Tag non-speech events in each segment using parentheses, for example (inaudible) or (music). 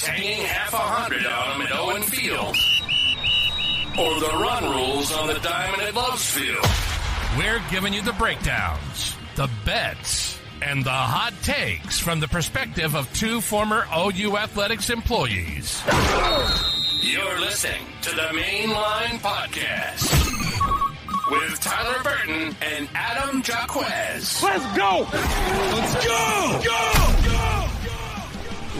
It's hanging half a hundred on them at Owen Field. Or the run rules on the diamond at Loves Field. We're giving you the breakdowns, the bets, and the hot takes from the perspective of two former OU Athletics employees. You're listening to the Mainline Podcast with Tyler Burton and Adam Jacquez. Let's go! Let's go! Go!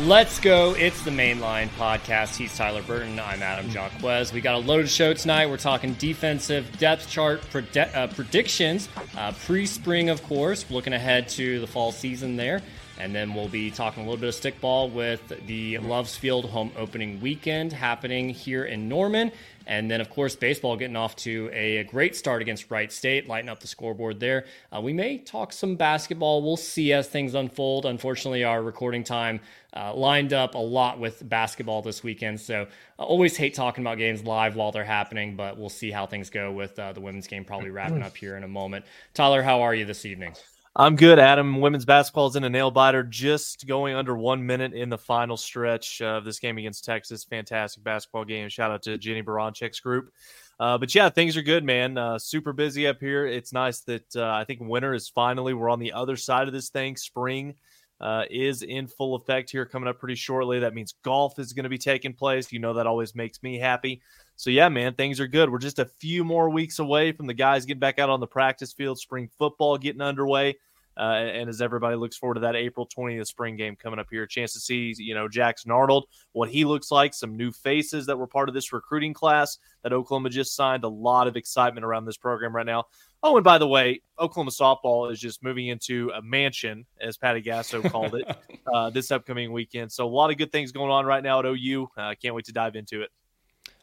Let's go. It's the Mainline Podcast. He's Tyler Burton. I'm Adam Jacquez. We got a loaded show tonight. We're talking defensive depth chart uh, predictions, uh, pre spring, of course, looking ahead to the fall season there. And then we'll be talking a little bit of stickball with the Loves Field home opening weekend happening here in Norman. And then, of course, baseball getting off to a, great start against Wright State, lighting up the scoreboard there. Uh, we may talk some basketball. We'll see as things unfold. Unfortunately, our recording time uh, lined up a lot with basketball this weekend. So I always hate talking about games live while they're happening, but we'll see how things go with uh, the women's game probably wrapping up here in a moment. Tyler, how are you this evening? I'm good, Adam. Women's basketball is in a nail biter, just going under one minute in the final stretch of this game against Texas. Fantastic basketball game. Shout out to Jennie Baranczyk's group. Uh, but yeah, things are good, man. Uh, super busy up here. It's nice that uh, I think winter is finally, we're on the other side of this thing. Spring uh, is in full effect here coming up pretty shortly. That means golf is going to be taking place. You know, that always makes me happy. So yeah, man, things are good. We're just a few more weeks away from the guys getting back out on the practice field, spring football getting underway. Uh, and as everybody looks forward to that April 20th spring game coming up here, a chance to see, you know, Jackson Arnold, what he looks like, some new faces that were part of this recruiting class that Oklahoma just signed. A lot of excitement around this program right now. Oh, and by the way, Oklahoma softball is just moving into a mansion, as Patty Gasso called it, (laughs) uh, this upcoming weekend. So a lot of good things going on right now at OU. I uh, can't wait to dive into it.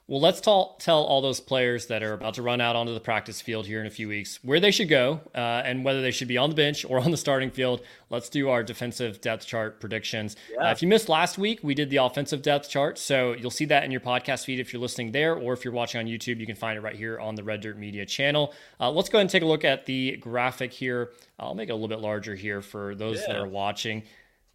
Well, let's tell tell all those players that are about to run out onto the practice field here in a few weeks where they should go uh, and whether they should be on the bench or (laughs) on the starting field. Let's do our defensive depth chart predictions. Yeah. Uh, if you missed last week, we did the offensive depth chart. So you'll see that in your podcast feed if you're listening there, or if you're watching on YouTube, you can find it right here on the Red Dirt Media channel. Uh, let's go ahead and take a look at the graphic here. I'll make it a little bit larger here for those yeah. that are watching.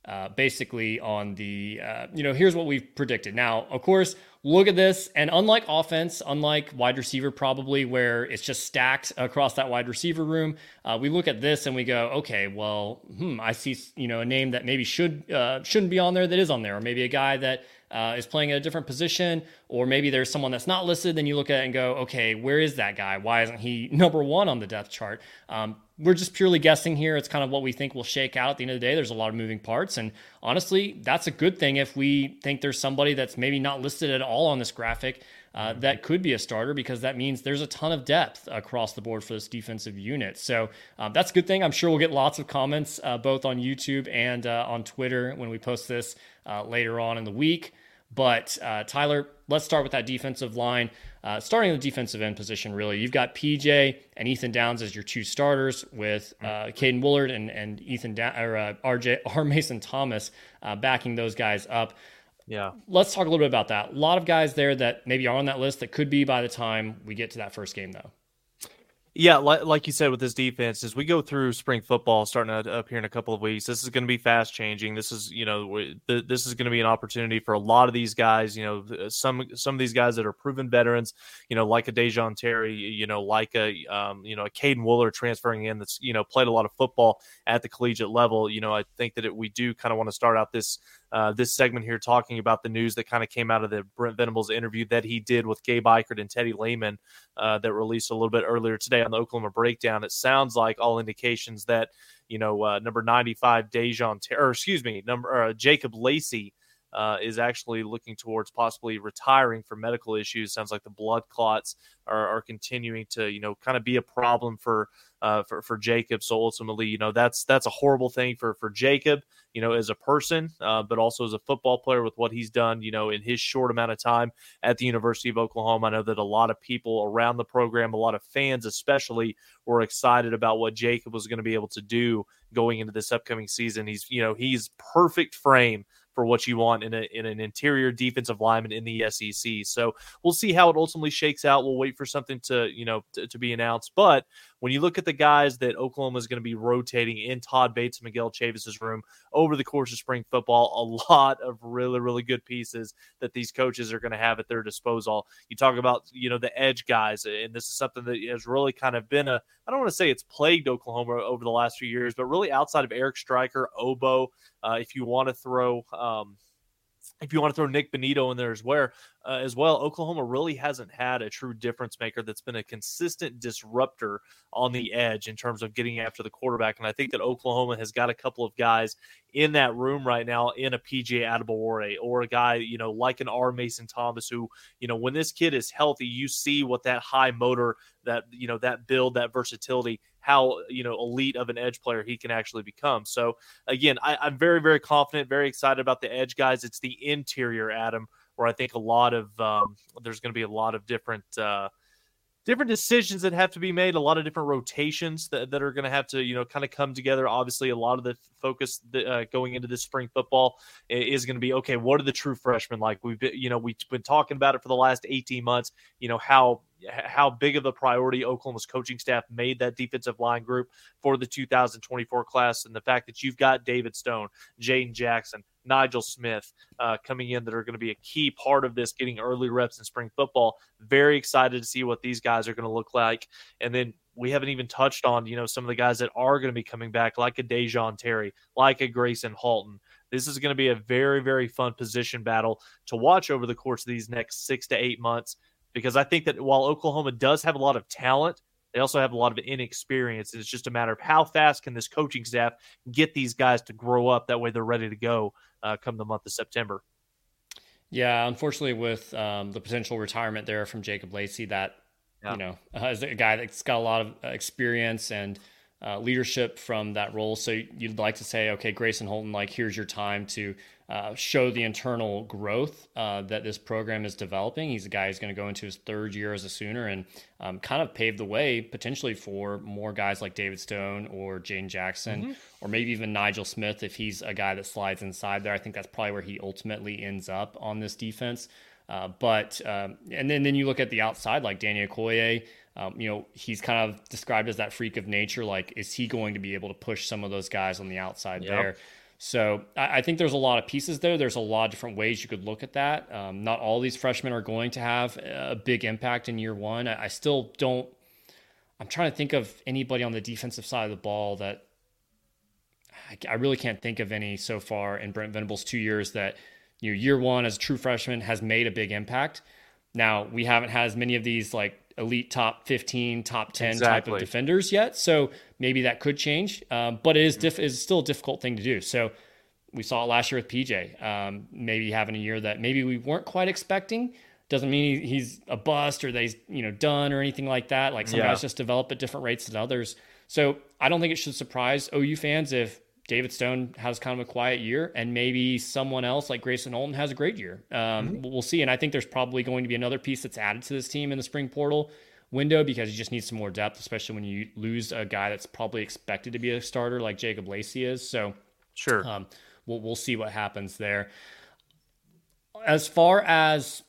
Uh, basically, on the, uh, you know, here's what we've predicted. Now, of course, look at this. And unlike offense, unlike wide receiver, probably where it's just stacked across that wide receiver room, uh, we look at this and we go, okay, well, hmm, I see you know a name that maybe should uh, shouldn't be on there that is on there, or maybe a guy that uh, is playing at a different position, or maybe there's someone that's not listed. Then you look at it and go, okay, where is that guy? Why isn't he (laughs) number one on the depth chart? Um, we're just purely guessing here. It's kind of what we think will shake out at the end of the day. There's a lot of moving parts. And honestly, that's a good thing if we think there's somebody that's maybe not listed at all on this graphic uh, that could be a starter because that means there's a ton of depth across the board for this defensive unit. So um, that's a good thing. I'm sure we'll get lots of comments uh, both on YouTube and uh, on Twitter when we post this uh, later on in the week. But uh, Tyler, let's start with that defensive line. Uh, starting in the defensive end position, really, you've got PJ and Ethan Downs as your two starters, with uh, Caden Woolard and and Ethan da- or uh, RJ (laughs) R Mason Thomas uh, backing those guys up. Yeah, let's talk a little bit about that. A lot of guys there that maybe are on that list that could be by the time we get to that first game, though. Yeah, like, like you said with this defense, as we go through spring football starting up here in a couple of weeks, this is going to be fast changing. This is, you know, this is going to be an opportunity for a lot of these guys. You know, some some of these guys that are proven veterans. You know, like a Da'Jon Terry. You know, like a um, you know a Caden Wooler transferring in that's you know played a lot of football at the collegiate level. You know, I think that it, we do kind of want to start out this uh, this segment here talking about the news that kind of came out of the Brent Venables interview that he did with Gabe Ikard and Teddy Lehman uh, that released a little bit earlier today on the Oklahoma Breakdown. It sounds like all indications that you know uh, number 95 Da'Jon or excuse me number uh, Jacob Lacey uh, is actually looking towards possibly retiring for medical issues. Sounds like the blood clots are, are continuing to, you know, kind of be a problem for uh, for for Jacob. So ultimately, you know, that's that's a horrible thing for for Jacob, you know, as a person, uh, but also as a football player with what he's done, you know, in his short amount of time at the University of Oklahoma. I know that a lot of people around the program, a lot of fans especially, were excited about what Jacob was going to be able to do going into this upcoming season. He's, you know, he's perfect frame for what you want in, a, in an interior defensive lineman in the SEC. So we'll see how it ultimately shakes out. We'll wait for something to you know to, to be announced. But when you look at the guys that Oklahoma is going to be rotating in Todd Bates Miguel Chavis's room over the course of spring football, a (laughs) lot of really, really good pieces that these coaches are going to have at their disposal. You talk about, you know, the edge guys, and this is something that has really kind of been a, I don't want to say it's plagued Oklahoma over the last few years, but really outside of Eric Striker, Obo, uh, if you want to throw, um, if you want to throw Nik Bonitto in there as well, uh, as well, Oklahoma really hasn't had a true difference maker that's been a consistent disruptor on the edge in terms of getting after the quarterback. And I think that Oklahoma has got a couple of guys in that room right now in a PJ Adebawore or a guy, you know, like an R. Mason Thomas, who, you know, when this kid is healthy, you see what that high motor, that, you know, that build, that versatility, how, you know, elite of an edge player he can actually become. So, again, I, I'm very, very confident, very excited about the edge guys. It's the interior, Adam where I think a lot of um, there's going to be a lot of different uh, different decisions that have to be made, a lot of different rotations that, that are going to have to you know kind of come together. Obviously, a lot of the focus that, uh, going into this spring football is going to be okay. What are the true freshmen like? We've been, you know we've been talking about it for the last 18 months. You know how how big of a priority Oklahoma's coaching staff made that defensive line group for the 2024 class, and the fact that you've got David Stone, Jaden Jackson, Nigel Smith uh, coming in that are going to be a key part of this, getting early reps in spring football. Very excited to see what these guys are going to look like. And then we haven't even touched on, you know, some of the guys that are going to be coming back, like a Da'Jon Terry, like a Gracen Halton. This is going to be a very, very fun position battle to watch over the course of these next six to eight months. Because I think that while Oklahoma does have a lot of talent, they also have a lot of inexperience. And It's just a matter of how fast can this coaching staff get these guys to grow up. That way, they're ready to go uh, come the month of September. Yeah, unfortunately, with um, the potential retirement there from Jacob Lacey, that yeah. you know, uh, is a guy that's got a lot of uh, experience and uh, leadership from that role. So you'd like to say, okay, Gracen Halton, like here's your time to uh, show the internal growth uh, that this program is developing. He's a guy who's going to go into his third year as a Sooner and um, kind of pave the way potentially for more guys like David Stone or Jane Jackson mm-hmm. or maybe even Nigel Smith if he's a guy that slides inside there. I think that's probably where he ultimately ends up on this defense. Uh, but um, and then then you look at the outside like Danny Okoye. Um, you know, he's kind of described as that freak of nature. Like, is he going to be able to push some of those guys on the outside yep. there? So I, I, think there's a lot of pieces there. There's a lot of different ways you could look at that. Um, not all these freshmen are going to have a big impact in year one. I, I still don't. I'm trying to think of anybody on the defensive side of the ball that I, I really can't think of any so far in Brent Venables' two years that you know year one as a true freshman has made a big impact. Now we haven't had as many of these like elite top 15, top 10 exactly. type of defenders yet. So maybe that could change. Um, but it is, diff- is still a difficult thing to do. So we saw it last year with PJ. Um, maybe having a year that maybe we weren't quite expecting doesn't mean he's a bust or that he's you know done or anything like that. Like some yeah. guys just develop at different rates than others. So I don't think it should surprise OU fans if David Stone has kind of a quiet year, and maybe someone else like Gracen Halton has a great year. Um, mm-hmm. We'll see. And I think there's probably going to be another piece that's added to this team in the spring portal window because you just need some more depth, especially when you lose a guy that's probably expected to be a starter like Jacob Lacey is. So, sure, um, we'll we'll see what happens there. As far as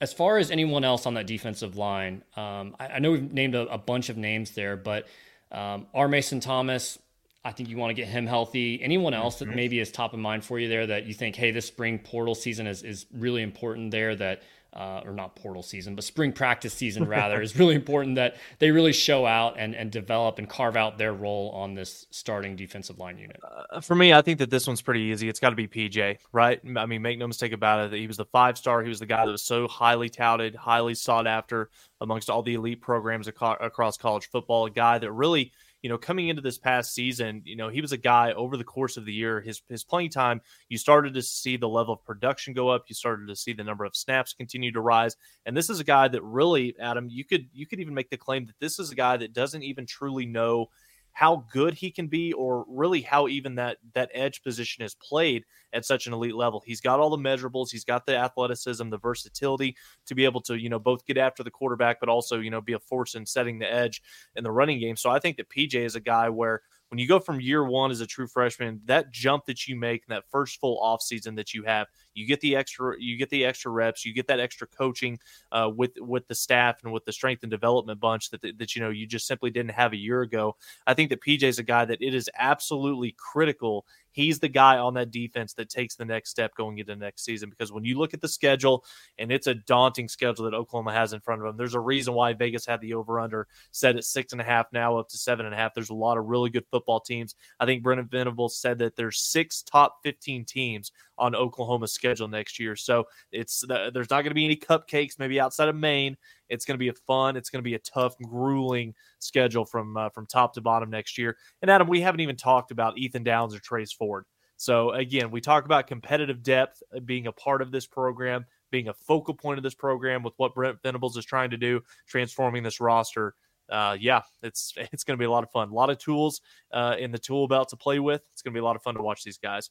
as far as anyone else on that defensive line, um, I, I, know we've named a, a, bunch of names there, but um, R. Mason Thomas I think you want to get him healthy. Anyone else that mm-hmm. maybe is top of mind for you there that you think, hey, this spring portal season is, is really important there that, uh, or not portal season, but spring practice season (laughs) rather, is really important that they really show out and, and develop and carve out their role on this starting defensive line unit? Uh, for me, I think that this one's pretty easy. It's got to be PJ, right? I mean, make no mistake about it. He was the five star. He was the guy that was so highly touted, highly sought after amongst all the elite programs across college football. A guy that really – you know, coming into this past season, you know, he was a guy over the course of the year, his his playing time, you started to see the level of production go up, you started to see the number of snaps continue to rise. And this is a guy that really, Adam, you could you could even make the claim that this is a guy that doesn't even truly know how good he can be or really how even that that edge position is played at such an elite level. He's got all the measurables, he's got the athleticism, the versatility to be able to, you know, both get after the quarterback but also, you know, be a force in setting the edge in the running game. So I think that PJ is a guy where when you go from year one as a true freshman, that jump that you make in that first full offseason that you have, You get the extra, you get the extra reps, you get that extra coaching uh, with with the staff and with the strength and development bunch that, that that you know you just simply didn't have a year ago. I think that PJ is a guy that it is absolutely critical he's the guy on that defense that takes the next step going into next season. Because when you look at the schedule, and it's a daunting schedule that Oklahoma has in front of them, there's a reason why Vegas had the over under set at six and a half, now up to seven and a half. There's a lot of really good football teams. I think Brent Venables said that there's six top 15 teams on Oklahoma's schedule next year. So it's there's not going to be any cupcakes, maybe outside of Maine. It's going to be a fun. It's going to be a tough, grueling schedule from uh, from top to bottom next year. And Adam, we haven't even talked about Ethan Downs or Trace Ford. So again, we talk about competitive depth uh, being a part of this program, being a focal point of this program with what Brent Venables is trying to do, transforming this roster. Uh, yeah, it's (laughs) it's going to be a lot of fun. A lot of tools uh, in the tool belt to play with. It's going to be a lot of fun to watch these guys.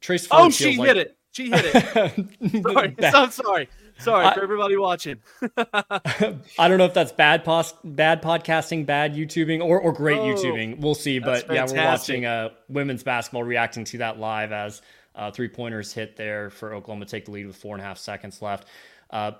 Trace Ford oh, she like... hit it. She hit it. (laughs) sorry, I'm sorry. Sorry I, for everybody watching. (laughs) I don't know if that's bad pos- bad podcasting, bad YouTubing, or, or great oh, YouTubing. We'll see. But yeah, we're watching uh, women's basketball, reacting to that live as uh, three pointers hit there for Oklahoma take the lead with four and a half seconds left. Uh,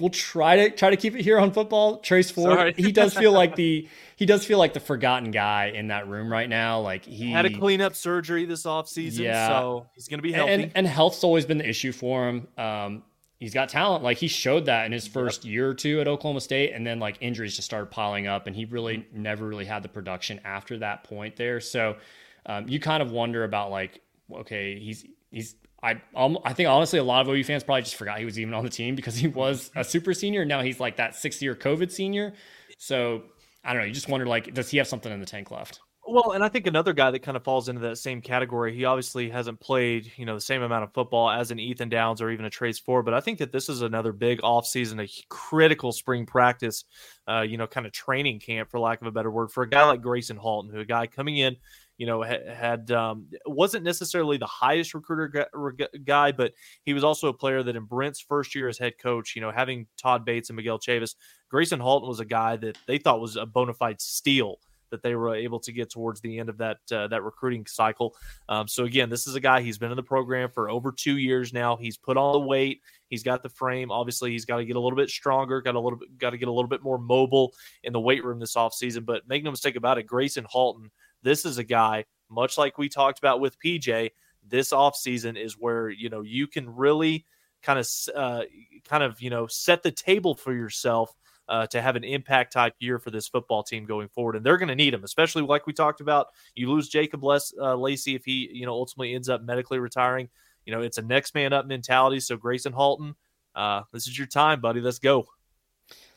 we'll try to try to keep it here on football. Trace Ford, he does feel like the he does feel like the forgotten guy in that room right now. Like he had a cleanup surgery this offseason, yeah. so he's going to be healthy. And, and, health's always been the issue for him. Um, he's got talent. Like he showed that in his first yep. year or two at Oklahoma State, and then like injuries just started piling up, and he really never really had the production after that point there. So um, you kind of wonder about like, okay, he's he's I um, I think honestly a lot of OU fans probably just forgot he was even on the team because he was a super senior. Now he's like that six year COVID senior. So I don't know. You just wonder like, does he have something in the tank left? Well, and I think another guy that kind of falls into that same category, he obviously hasn't played, you know, the same amount of football as an Ethan Downs or even a Trace Ford, but I think that this is another big offseason, a critical spring practice, uh, you know, kind of training camp, for lack of a better word, for a guy like Gracen Halton, who a guy coming in, you know, had um, wasn't necessarily the highest recruiter guy, but he was also a player that in Brent's first year as head coach, you know, having Todd Bates and Miguel Chavis, Gracen Halton was a guy that they thought was a bona fide steal that they were able to get towards the end of that uh, that recruiting cycle. Um, so again, this is a guy he's been in the program for over two years now. He's put on the weight. He's got the frame. Obviously, he's got to get a little bit stronger. Got a little got to get a little bit more mobile in the weight room this offseason. But make no mistake about it, Gracen Halton. This is a guy much like we talked about with PJ. This offseason is where you know you can really kind of uh, kind of you know set the table for yourself uh, to have an impact type year for this football team going forward. And they're going to need him, especially like we talked about. You lose Jacob Les, uh, Lacey if he, you know, ultimately ends up medically retiring. You know, it's a next man up mentality. So Gracen Halton, uh, this is your time, buddy. Let's go.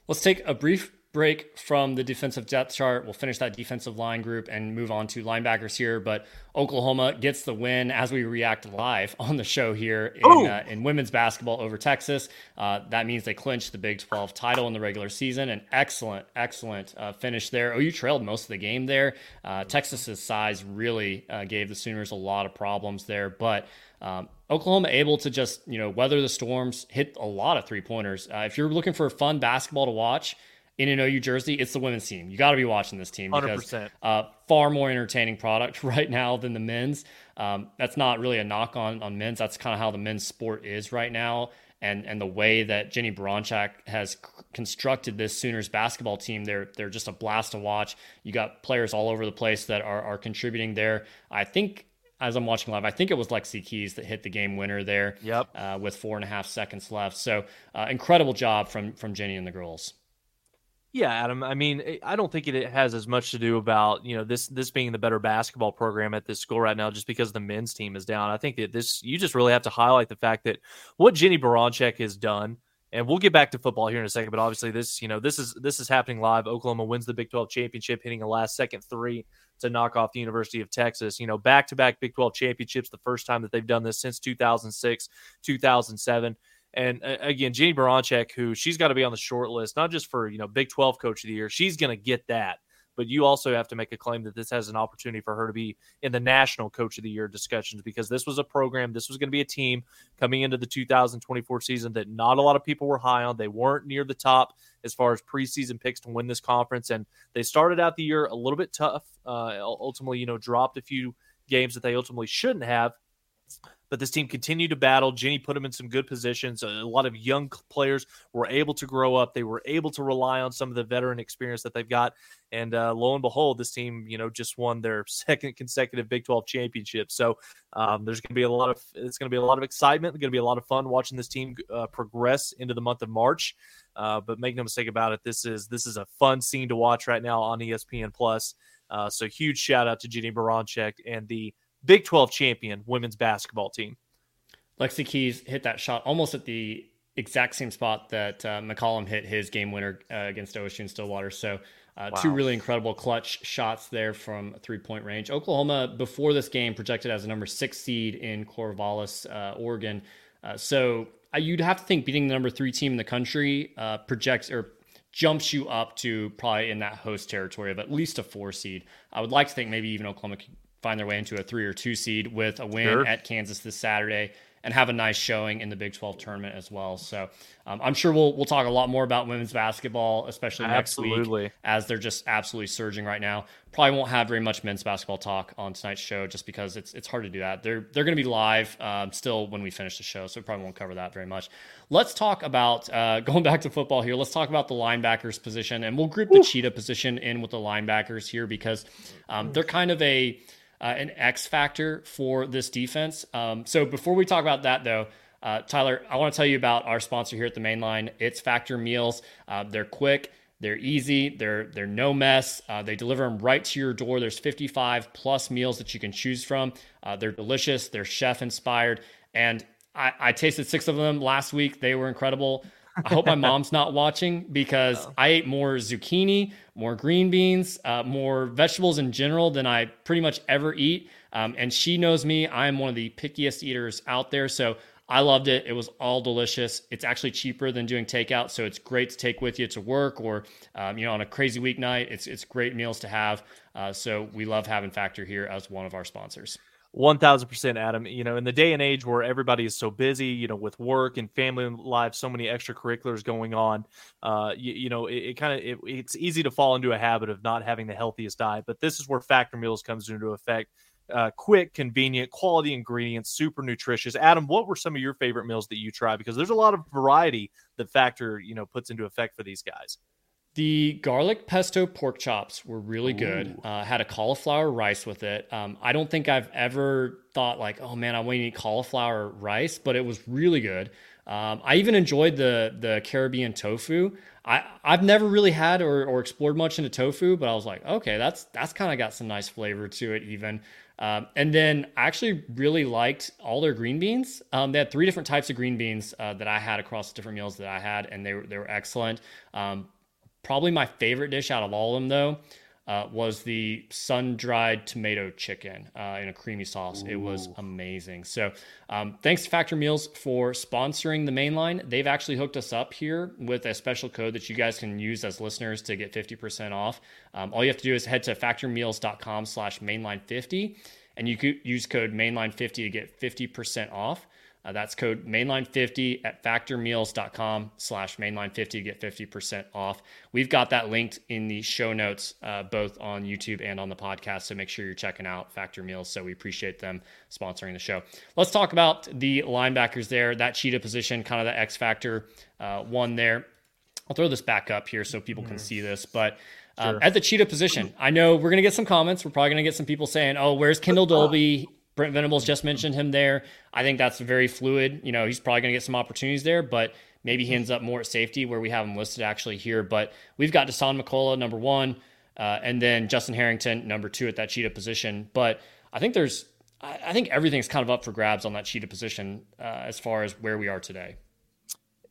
Let's take a brief break from the defensive depth chart. We'll finish that defensive line group and move on to linebackers here. But Oklahoma gets the win as we react live on the show here in, uh, in women's basketball over Texas. Uh, that means they clinched the Big 12 title in the regular season. An excellent, excellent uh, finish there. OU trailed most of the game there. Uh, Texas's size really uh, gave the Sooners a lot of problems there, but. Um, Oklahoma able to just you know weather the storms, hit a lot of three pointers. Uh, if you're looking for fun basketball to watch, in an OU jersey, it's the women's team. You got to be watching this team because uh, far more entertaining product (laughs) right now than the men's. Um, that's not really a knock on on men's. That's kind of how the men's sport is right now, and and the way that Jennie Baranczyk has c- constructed this Sooners basketball team. They're they're just a blast to watch. You got players all over the place that are are contributing there. I think as I'm watching live, I think it was Lexy Keys that hit the game winner there. Yep. Uh, with four and a half seconds left. So uh, incredible job from from Jenny and the girls. Yeah, Adam. I mean, eh, I don't think it has as much to do about you know this this being the better basketball program at this school right now, just because the men's team is down. I think that this you just really have to highlight the fact that what Jennie Baranczyk has done, and we'll get back to football here in a second. But obviously, this you know this is this is happening live. Oklahoma wins the Big Twelve championship, hitting a last second three to knock off the University of Texas. You know, back to back Big Twelve championships, the first time that they've done this since 2006, 2007. And uh, again, Jennie Baranczyk, who she's got to be on the short list, not just for you know Big 12 Coach of the Year, she's going to get that. But you also have to make a claim that this has an opportunity for her to be in the National Coach of the Year discussions because this was a program, this was going to be a team coming into the 2024 season that not a lot of people were high on. They weren't near the top as far as preseason picks to win this conference, and they started out the year a little bit tough. Uh, ultimately, you know, dropped a few games that they ultimately shouldn't have but this team continued to battle. Jenny put them in some good positions. A lot of young players were able to grow up. They were able to rely on some of the veteran experience that they've got. And uh, lo and behold, this team, you know, just won their (laughs) second consecutive Big 12 championship. So um, there's going to be a lot of it's going to be a lot of excitement. Going to be a lot of fun watching this team uh, progress into the month of March. Uh, but make no mistake about it, this is this is a fun scene to watch right now on ESPN Plus. Uh, so huge shout out to Jennie Baranczyk and the Big 12 champion women's basketball team. Lexy Keys hit that shot almost at the exact same spot that uh, McCollum hit his game winner uh, against OSU and Stillwater. So uh, wow. two really incredible clutch shots there from three point range. Oklahoma before this game projected as a number six seed in Corvallis, uh, Oregon. Uh, so uh, you'd have to think beating the number three team in the country projects or jumps you up to probably in that host territory of at least a four seed. I would like to think maybe even Oklahoma find their way into a three or two seed with a win sure. at Kansas this Saturday and have a nice showing in the Big 12 tournament as well. So um, I'm sure we'll we'll talk a lot more about women's basketball, especially next absolutely. week, as they're just absolutely surging right now. Probably won't have very much men's basketball talk on tonight's show, just because it's it's hard to do that. They're they're going to be live um, still when we finish the show, so probably won't cover that very much. Let's talk about uh, (laughs) going back to football here. Let's talk about the linebackers position, and we'll group the cheetah position in with the linebackers here because um, they're kind of a uh, an X factor for this defense. Um, so before we talk about that, though, uh, Tyler, I want to tell you about our sponsor here at the main line. It's Factor Meals. Uh, they're quick. They're easy. They're they're no mess. Uh, they deliver them right to your door. There's 55 plus meals that you can choose from. Uh, they're delicious. They're chef inspired. And I, I tasted six of them last week. They were incredible. I hope my mom's not watching because oh. I ate more zucchini, more green beans, uh, more vegetables in general than I pretty much ever eat. Um, and she knows me. I'm one of the pickiest eaters out there. So I loved it. It was all delicious. It's actually cheaper than doing takeout, so it's great to take with you to work or um, you know on a crazy weeknight. It's it's great meals to have. Uh, so we love having Factor here as one of our sponsors. 1000% Adam. You know, in the day and age where everybody is so busy, you know, with work and family life, so many extracurriculars going on, uh, you, you know, it, it kind of it, it's easy to fall into a habit of not having the healthiest diet. But this is where Factor Meals comes into effect. Uh, quick, convenient, quality ingredients, super nutritious. Adam, what were some of your favorite meals that you tried? Because there's a lot of variety that Factor, you know, puts into effect for these guys. The garlic pesto pork chops were really good. Uh, had a cauliflower rice with it. Um, I don't think I've ever thought like, oh man, I want to eat cauliflower rice, but it was really good. Um, I even enjoyed the the Caribbean tofu. I I've never really had or, or explored much into tofu, but I was like, okay, that's that's kind of got some nice flavor to it even. Um, and then I actually really liked all their green beans. Um, they had three different types of green beans uh, that I had across different meals that I had, and they were they were excellent. Um, Probably my favorite dish out of all of them, though, uh, was the sun dried tomato chicken uh, in a creamy sauce. Ooh. It was amazing. So, um, thanks to Factor Meals for sponsoring the mainline. They've actually hooked us up here with a special code that you guys can use as listeners to get 50% off. Um, all you have to do is head to factormeals.com slash mainline50 and you could use code mainline50 to get 50% off. Uh, that's code mainline50 at factormeals.com slash mainline50 to get 50% off. We've got that linked in the show notes, uh, both on YouTube and on the podcast. So make sure you're checking out Factor Meals. So we appreciate them sponsoring the show. Let's talk about the linebackers there. That cheetah position, kind of the X Factor uh, one there. I'll throw this back up here so people can see this. But um, sure. at the cheetah position, I know we're going to get some comments. We're probably going to get some people saying, oh, where's Kendel Dolby? Brent Venables just mentioned him there. I think that's very fluid. You know, he's probably going to get some opportunities there, but maybe he ends up more at safety where we have him listed actually here. But we've got Dasan McCullough, number one, uh, and then Justin Harrington, number two at that cheetah position. But I think there's, I think everything's kind of up for grabs on that cheetah position uh, as far as where we are today.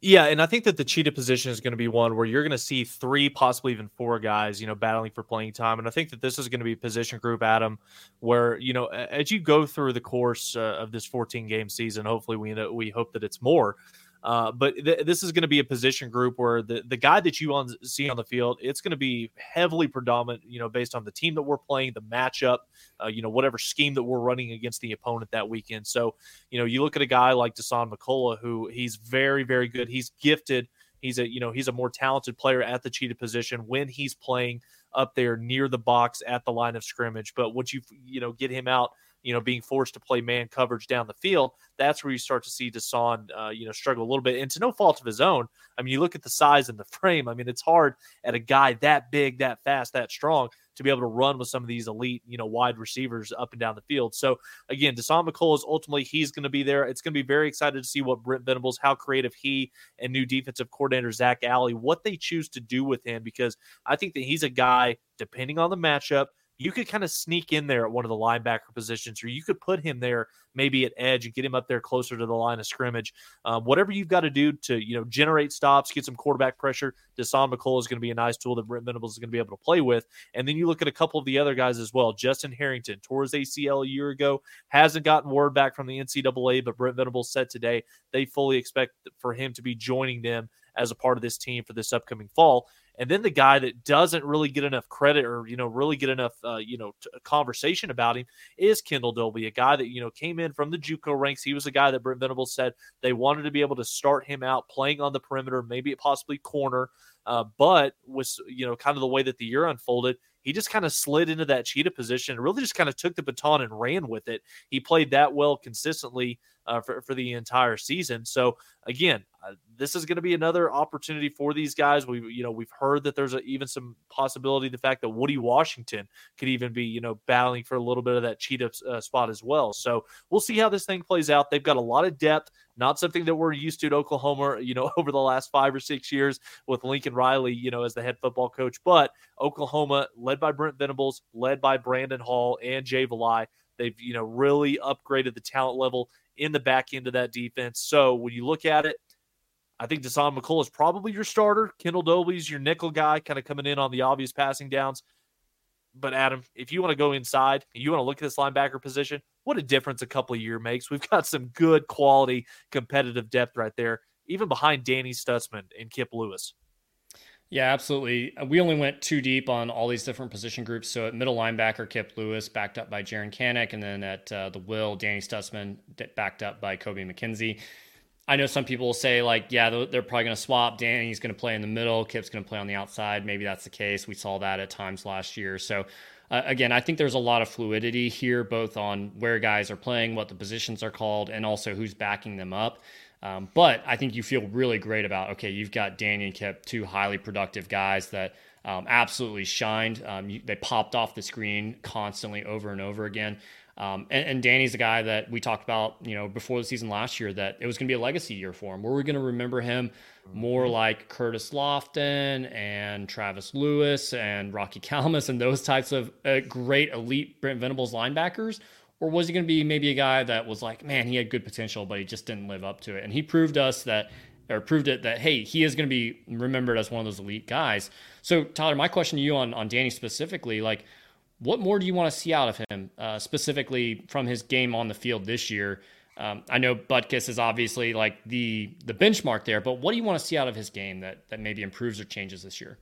Yeah, and I think that the cheetah position is going to be one where you're going to see three, possibly even four guys, you know, battling for playing time. And I think that this is going to be a position group, Adam, where you know, as you go through the course uh, of this 14 game season, hopefully we we hope that it's more. Uh, but th- this is going to be a position group where the, the guy that you on, see on the field, it's going to be heavily predominant, you know, based on the team that we're playing, the matchup, uh, you know, whatever scheme that we're running against the opponent that weekend. So, you know, you look at a guy like Dasan McCullough, who he's very, very good. He's gifted. He's a, you know, he's a more talented player at the cheetah position when he's playing up there near the box at the line of scrimmage. But once you, you know, get him out you know, being forced to play man coverage down the field, that's where you start to see Dasan, uh, you know, struggle a little bit. And to no fault of his own, I mean, you look at the size and the (laughs) frame. I mean, it's hard at a guy that big, that fast, that strong to be able to run with some of these elite, you know, wide receivers up and down the field. So again, Dasan McCullough is ultimately he's going to be there. It's going to be very excited to see what Brent Venables, how creative he and new defensive coordinator Zach Alley, what they choose to do with him, because I think that he's a guy, depending on the matchup, you could kind of sneak in there at one of the linebacker positions, or you could put him there maybe at edge and get him up there closer to the line of scrimmage. Um, whatever you've got to do to you know generate stops, get some quarterback pressure. Dasan McCullough is going to be a nice tool that Brent Venables is going to be able to play with. And then you look at a couple of the other guys as well. Justin Harrington tore his ACL a year ago, hasn't gotten word back from the NCAA, but Brent Venables said today they fully expect for him to be joining them as a part of this team for this upcoming fall. And then the guy that doesn't really get enough credit or, you know, really get enough, uh, you know, t- conversation about him is Kendall Dolby, a guy that, you know, came in from the Juco ranks. He was a guy that Brent Venables said they wanted to be able to start him out playing on the perimeter, maybe possibly corner. Uh, but was, you know, kind of the way that the year unfolded, he just kind of slid into that cheetah position and really just kind of took the baton and ran with it. He played that well consistently uh, for, for the entire season. So again, uh, this is going to be another opportunity for these guys. We, you know, we've heard that there's a, even some possibility the fact that Woody Washington could even be, you know, battling for a little bit of that cheetah uh, spot as well. So we'll see how this thing plays out. They've got a lot of depth, not something that we're used to at Oklahoma, you know, (laughs) over the last five or six years with Lincoln Riley, you know, as the head football coach. But Oklahoma, led by Brent Venables, led by Brandon Hall and Jay Valai, they've, you know, really upgraded the talent level in the back end of that defense. So when you look at it, I think Dasan McCullough is probably your starter. Kendel Dolby's your nickel guy, kind of coming in on the obvious passing downs. But Adam, if you want to go inside, you want to look at this linebacker position, what a difference a couple of year makes. We've got some good quality competitive depth right there, even behind Danny Stutsman and Kip Lewis. Yeah, absolutely. We only went too deep on all these different position groups. So at middle linebacker, Kip Lewis, backed up by Jaren Kanak, and then at uh, the will, Danny Stutsman, backed up by Kobie McKinzie. I know some people will say like, yeah, they're probably going to swap. Danny's going to play in the middle. Kip's going to play on the outside. Maybe that's the case. We saw that at times last year. So uh, again, I think there's a lot of fluidity here, both on where guys are playing, what the positions are called, and also who's backing them up. Um, but I think you feel really great about okay, you've got Danny and Kip, two highly productive guys that um, absolutely shined. Um, you, they popped off the screen constantly over and over again. Um, and, and, Danny's a guy that we talked about, you know, before the season last year that it was going to be a legacy year for him. We're going to remember him more mm-hmm. like Curtis Lofton and Travis Lewis and Rocky Calmus and those types of uh, great elite Brent Venables linebackers, or was he going to be maybe a guy that was like, man, he had good potential, but he just didn't live up to it? And he proved us that, or proved it that, hey, he is going to be remembered as one of those elite guys. So, Tyler, my question to you on on Danny specifically, like what more do you want to see out of him, uh, specifically from his game on the field this year? Um, I know Butkus is obviously like the the benchmark there, but what do you want to see out of his game that that maybe improves or changes this year?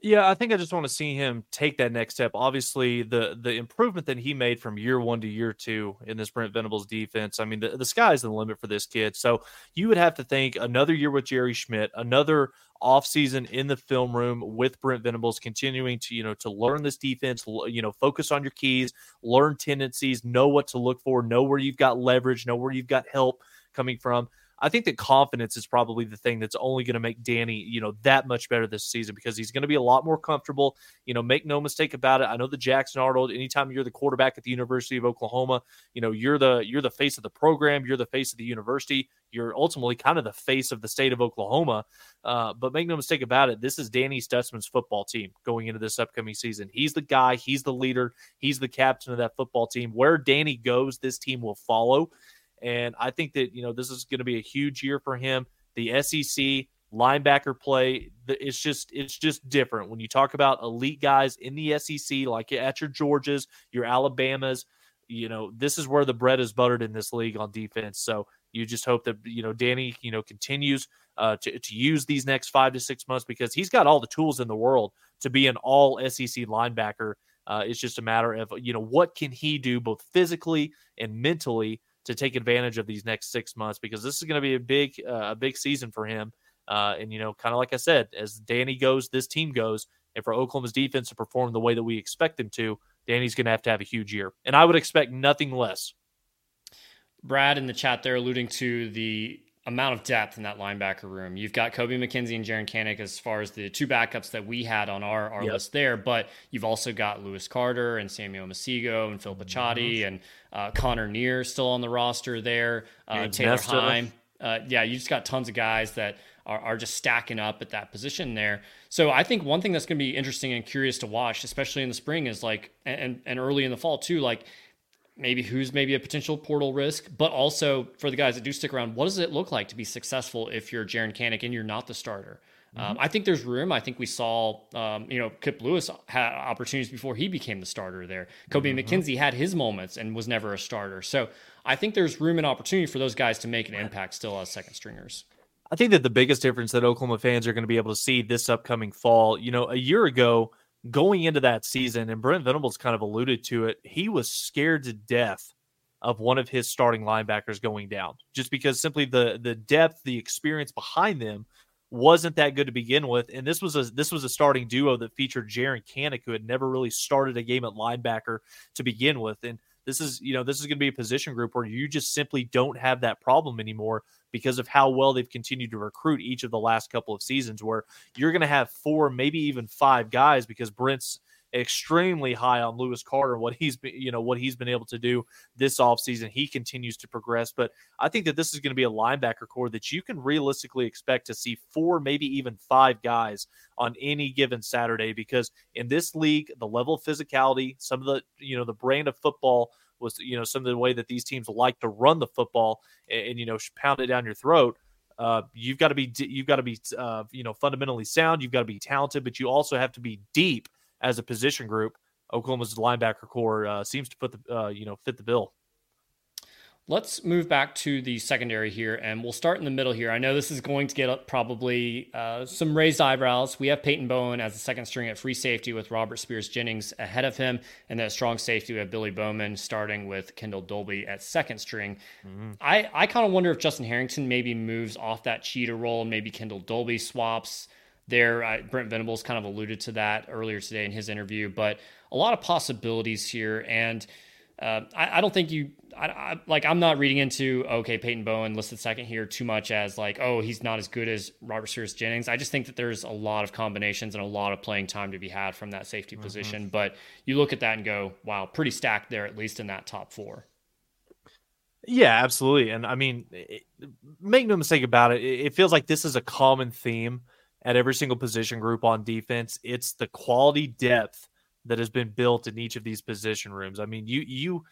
Yeah, I think I just want to see him take that next step. Obviously, the the improvement that he made from year one to year two in this Brent Venables defense. I mean, the, the sky's the limit for this kid. So you would have to think another year with Jerry Schmidt, another offseason in the film room with Brent Venables, continuing to, you know, to learn this defense, you know, focus on your keys, learn tendencies, know what to look for, know where you've got leverage, know where you've got help coming from. I think that confidence is probably the thing that's only going to make Danny, you know, that much better this season because he's going to be a lot more comfortable. You know, make no mistake about it. I know the Jackson Arnold. Anytime you're the quarterback at the University of Oklahoma, you know you're the you're the face of the program. You're the face of the university. You're ultimately kind of the face of the state of Oklahoma. Uh, but make no mistake about it, this is Danny Stutsman's football team going into this upcoming season. He's the guy. He's the leader. He's the captain of that football team. Where Danny goes, this team will follow. And I think that, you know, this is going to be a huge year for him. The SEC linebacker play, it's just it's just different. When you talk about elite guys in the SEC, like at your Georgias, your Alabamas, you know, this is where the bread is buttered in this league on defense. So you just hope that, you know, Danny, you know, continues uh, to, to use these next five to six months because he's got all the tools in the world to be an all SEC linebacker. Uh, it's just a matter of, you know, what can he do both physically and mentally to take advantage of these next six months because this is going to be a big uh, a big season for him. Uh, and you know, kind of like I said, as Danny goes, this team goes, and for Oklahoma's defense to perform the way that we expect them to, Danny's going to have to have a huge year. And I would expect nothing less. Brad in the chat there alluding to the amount of depth in that linebacker room. You've got Kobie McKinzie and Jaren Kanak as far as the two backups that we had on our, our yep. list there, but you've also got Lewis Carter and Samuel Masigo and Phil Picciotti mm-hmm. and uh, Connor Neer still on the roster there. Uh, Taylor Heim. Uh, yeah, you just got tons of guys that are, are just stacking up at that position there. So I think one thing that's going to be interesting and curious to watch, especially in the spring, is like and and early in the fall too, like maybe who's maybe a potential portal risk, but also for the guys that do stick around, what does it look like to be successful if you're Jaren Kanak and you're not the starter? Um, mm-hmm. Um, I think there's room. I think we saw, um, you know, Kip Lewis had opportunities before he became the starter there. Kobie mm-hmm. McKinzie had his moments and was never a starter. So I think there's room and opportunity for those guys to make an impact still as second stringers. I think that the biggest difference that Oklahoma fans are going to be able to see this upcoming fall, you know, a year ago, going into that season, and Brent Venables kind of alluded to it, he was scared to death of one of his starting linebackers going down, just because simply the the depth, the experience behind them wasn't that good to begin with. And this was a this was a starting duo that featured Jaren Kanak, who had never really started a game at linebacker to begin with. And this is, you know, this is going to be a position group where you just simply don't have that problem anymore because of how well they've continued to recruit each of the last couple of seasons, where you're going to have four, maybe even five guys because Brent's extremely high on Lewis Carter what he's been you know what he's been able to do this offseason he continues to progress but I think that this is going to be a linebacker core that you can realistically expect to see four maybe even five guys on any given Saturday because in this league the level of physicality some of the you know the brand of football was you know some of the way that these teams like to run the football and, and you know pound it down your throat. Uh, you've got to be you've got to be uh, you know fundamentally sound. You've got to be talented, but you also have to be deep as a position group. Oklahoma's linebacker core uh, seems to put the uh, you know fit the bill. Let's move back to the secondary here, and we'll start in the middle here. I know this is going to get probably uh, some raised eyebrows. We have Peyton Bowen as the second string at free safety with Robert Spears Jennings ahead of him, and then strong safety we have Billy Bowman starting with Kendall Dolby at second string. Mm-hmm. I, I kind of wonder if Justin Harrington maybe moves off that cheetah role, and maybe Kendall Dolby swaps there. I, Brent Venables kind of alluded to that earlier today in his interview, but a lot of possibilities here, and – uh, I, I, don't think you I, I, like I'm not reading into okay Peyton Bowen listed second here too much as like oh he's not as good as Robert Spears Jennings. I just think that there's a lot of combinations and a lot of playing time to be had from that safety mm-hmm. position. But you look at that and go wow pretty stacked there at least in that top four. Yeah, absolutely. And I mean, it, make no mistake about it, it feels like this is a common theme at every single position group on defense. It's the quality depth that has been built in each of these position rooms. I mean, you you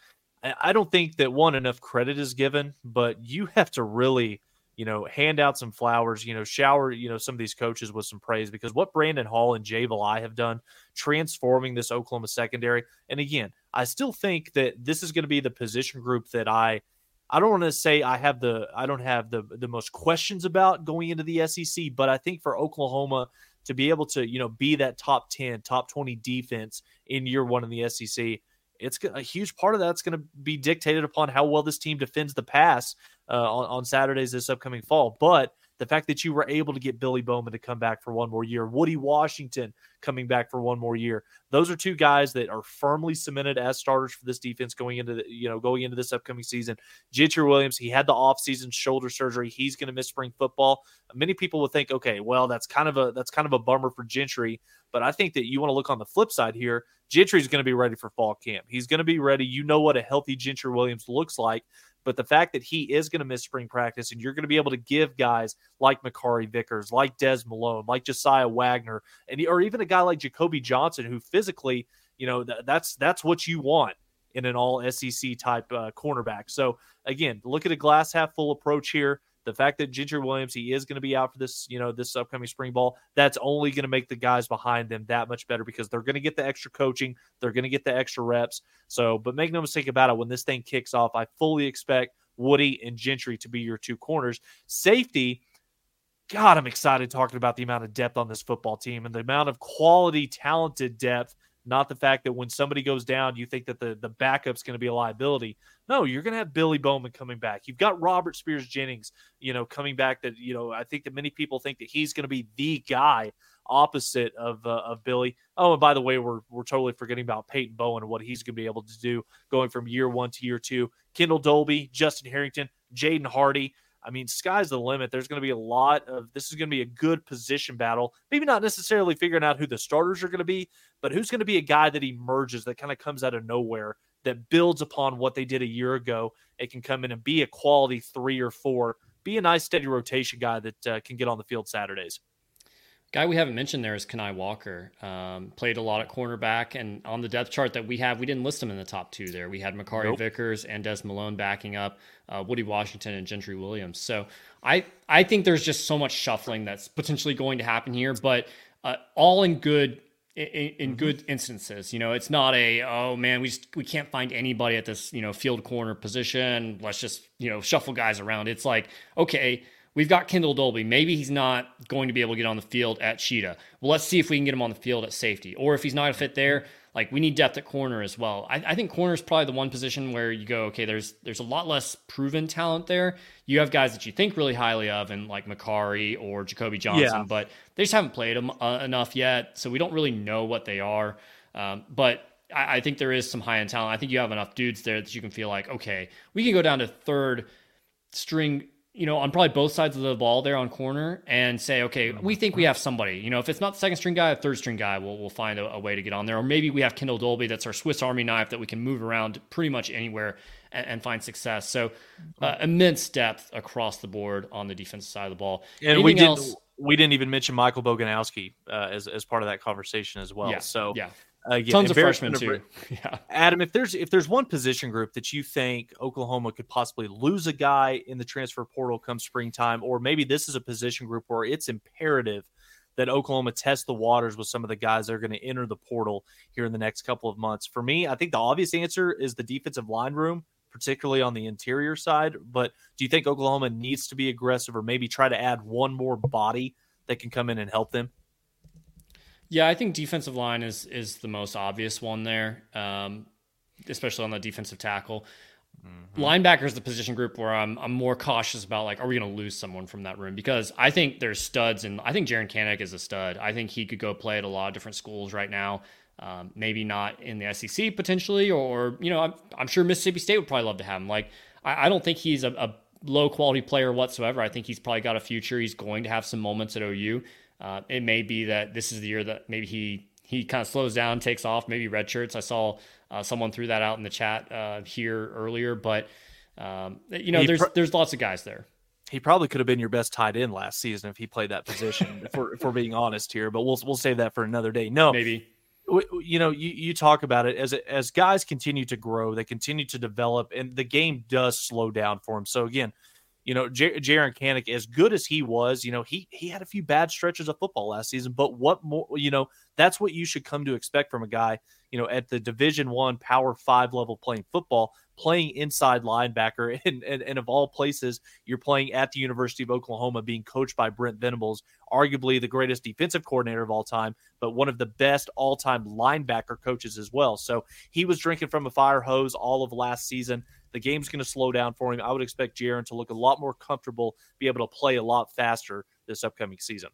I don't think that one enough credit is given, but you have to really, you know, hand out some flowers, you know, shower, you know, some of these coaches with some praise because what Brandon Hall and Jay Valai have done transforming this Oklahoma secondary. And again, I still think that this is going to be the position group that I I don't want to say I have the I don't have the the most questions about going into the SEC, but I think for Oklahoma to be able to, you know, be that top 10, top 20 defense in year one in the SEC, it's a huge part of that's going to be dictated upon how well this team defends the pass uh, on, on Saturdays this upcoming fall. But the fact that you were able to get Billy Bowman to come back for one more year, Woody Washington coming back for one more year. Those are two guys that are firmly cemented as starters for this defense going into the, you know going into this upcoming season. Gentry Williams, he had the offseason shoulder surgery. He's going to miss spring football. Many people will think, okay, well, that's kind of a that's kind of a bummer for Gentry. But I think that you want to look on the flip side here. Gentry's going to be ready for fall camp. He's going to be ready. You know what a healthy Gentry Williams looks like. But the fact that he is going to miss spring practice and you're going to be able to give guys like Makari Vickers, like Des Malone, like Josiah Wagner, and or even a guy like Jacoby Johnson, who physically, you know, th- that's that's what you want in an all SEC type uh, cornerback. So again, look at a glass half full approach here the fact that Gentry Williams he is going to be out for this you know this upcoming spring ball that's only going to make the guys behind them that much better because they're going to get the extra coaching they're going to get the extra reps. So but make no mistake about it when this thing kicks off I fully expect Woody and Gentry to be your two corners. Safety God I'm excited talking about the amount of depth on this football team and the amount of quality talented depth not the fact that when somebody goes down, you think that the, the backup's going to be a liability. No, you're going to have Billy Bowman coming back. You've got Robert Spears Jennings, you know, coming back that, you know, I think that many people think that he's going to be the guy opposite of uh, of Billy. Oh, and by the way, we're we're totally forgetting about Peyton Bowen and what he's going to be able to do going from year one to year two. Kendall Dolby, Justin Harrington, Jaden Hardy. I mean, sky's the limit. There's going to be a lot of this is going to be a good position battle. Maybe not necessarily figuring out who the starters are going to be, but who's going to be a guy that emerges that kind of comes out of nowhere that builds upon what they did a year ago. It can come in and be a quality three or four, be a nice steady rotation guy that uh, can get on the field Saturdays. Guy we haven't mentioned there is Kani Walker. Um, played a lot at cornerback, and on the depth chart that we have, we didn't list him in the top two there. We had Makari nope. Vickers and Des Malone backing up uh, Woody Washington and Gentry Williams. So I I think there's just so much shuffling that's potentially going to happen here, but uh, all in good in, in mm-hmm. good instances. You know, it's not a oh man, we just we can't find anybody at this you know field corner position. Let's just you know shuffle guys around. It's like okay We've got Kendel Dolby. Maybe he's not going to be able to get on the field at Cheetah. Well, let's see if we can get him on the field at safety. Or if he's not a fit there, like we need depth at corner as well. I, I think corner is probably the one position where you go, okay, there's there's a lot less proven talent there. You have guys that you think really highly of, and like Makari or Jacobe Johnson, yeah. but they just haven't played them uh, enough yet, so we don't really know what they are. Um, but I, I think there is some high end talent. I think you have enough dudes there that you can feel like, okay, we can go down to third string you know, on probably both sides of the ball there on corner and say, okay, we think we have somebody. You know, if it's not the second string guy, a third string guy, we'll, we'll find a, a, way to get on there. Or maybe we have Kendel Dolby that's our Swiss Army knife that we can move around pretty much anywhere and, and find success. So uh, immense depth across the board on the defensive side of the ball. And Anything we did. Else? We didn't even mention Michael Boganowski uh, as, as part of that conversation as well. Yeah, so yeah, Uh, Again, Tons of freshmen too. (laughs) yeah. Adam, if there's if there's one position group that you think Oklahoma could possibly lose a guy in the transfer portal come springtime, or maybe this is a position group where it's imperative that Oklahoma test the waters with some of the guys that are going to enter the portal here in the next couple of months. For me, I think the obvious answer is the defensive line room, particularly on the interior side. But do you think Oklahoma needs to be aggressive or maybe try to add one more body that can come in and help them? Yeah, I think defensive line is is the most obvious one there, um, especially on the defensive tackle. Mm-hmm. Linebacker is the position group where I'm I'm more cautious about like, are we going to lose someone from that room? Because I think there's studs, and I think Jaren Kanak is a stud. I think he could go play at a lot of different schools right now. Um, maybe not in the SEC potentially, or you know, I'm, I'm sure Mississippi State would probably love to have him. Like, I, I don't think he's a, a low quality player whatsoever. I think he's probably got a future. He's going to have some moments at OU. Uh, it may be that this is the year that maybe he he kind of slows down, takes off, maybe red shirts. I saw uh, someone threw that out in the chat uh, here earlier, but um, you know, he there's there's lots of guys there. He probably could have been your best tight end last season if he played that position. if, we're, if we're being honest here, but we'll we'll save that for another day. No, maybe you know you, you talk about it as as guys continue to grow they continue to develop and the game does slow down for him so again you know, J- Jaren Kanak, as good as he was, you know, he he had a few bad stretches of football last season. But what more, you know, that's what you should come to expect from a guy, you know, at the Division One Power Five level playing football, playing inside linebacker, (laughs) and, and and of all places, you're playing at the University of Oklahoma, being coached by Brent Venables, arguably the greatest defensive coordinator of all time, but one of the best all time linebacker coaches as well. So he was drinking from a fire hose all of last season. The game's going to slow down for him. I would expect Jaren to look a lot more comfortable, be able to play a lot faster this upcoming season.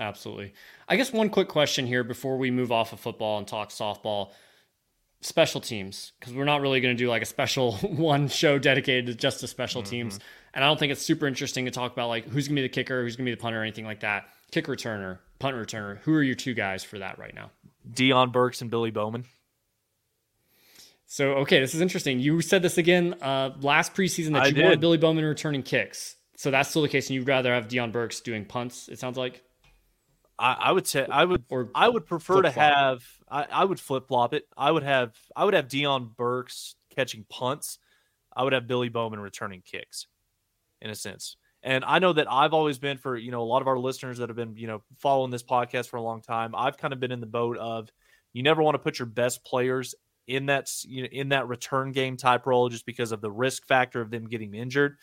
Absolutely. I guess one quick question here before we move off of football and talk softball special teams because we're not really going to do like a special (laughs) one show dedicated to just the special mm-hmm. teams and i don't think it's super interesting to talk about like who's going to be the kicker who's going to be the punter or anything like that kick returner punt returner who are your two guys for that right now Deion Burks and Billy Bowman so okay, this is interesting. You said this again uh, last preseason that I you did. wanted Billy Bowman returning kicks. So that's still the case, and you'd rather have Deion Burks doing punts. It sounds like. I, I would say I would or I would prefer to have I, I would flip flop it. I would have I would have Deion Burks catching punts. I would have Billy Bowman returning kicks, in a sense. And I know that I've always been for you know a lot of our listeners that have been you know following this podcast for a long time. I've kind of been in the boat of you never want to put your best players in that you know, in that return game type role just because of the risk factor of them getting injured.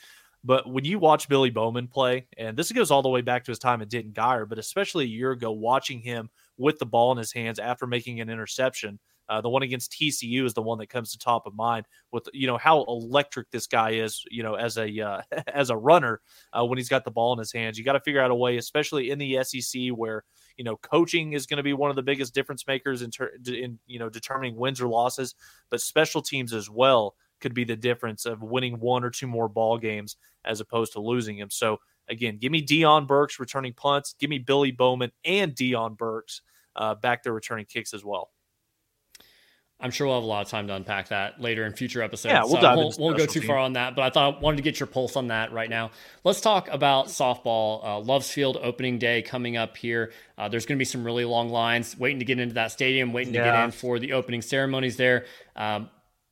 But when you watch Billy Bowman play, and this goes all the way back to his time at Denton Guyer, but especially a year ago, watching him with the ball in his hands after making an interception Uh, the one against TCU is the one that comes to top of mind with you know how electric this guy is. You know, as a uh, (laughs) as a runner uh, when he's got the ball in his hands, you got to figure out a way, especially in the SEC where you know coaching is going to be one of the biggest difference makers in, ter- in you know determining wins or losses, but special teams as well could be the difference of winning one or two more ball games as opposed to losing them. So again, give me Deion Burks returning punts, give me Billy Bowman and Deion Burks uh, back there returning kicks as well. I'm sure we'll have a lot of time to unpack that later in future episodes. Yeah, we'll so won't, won't go too far on that, but I thought I wanted to get your pulse on that right now. Let's talk about softball. Uh, Loves Field opening day coming up here. Uh, there's going to be some really long lines waiting to get into that stadium, waiting yeah. to get in for the opening ceremonies there. Um,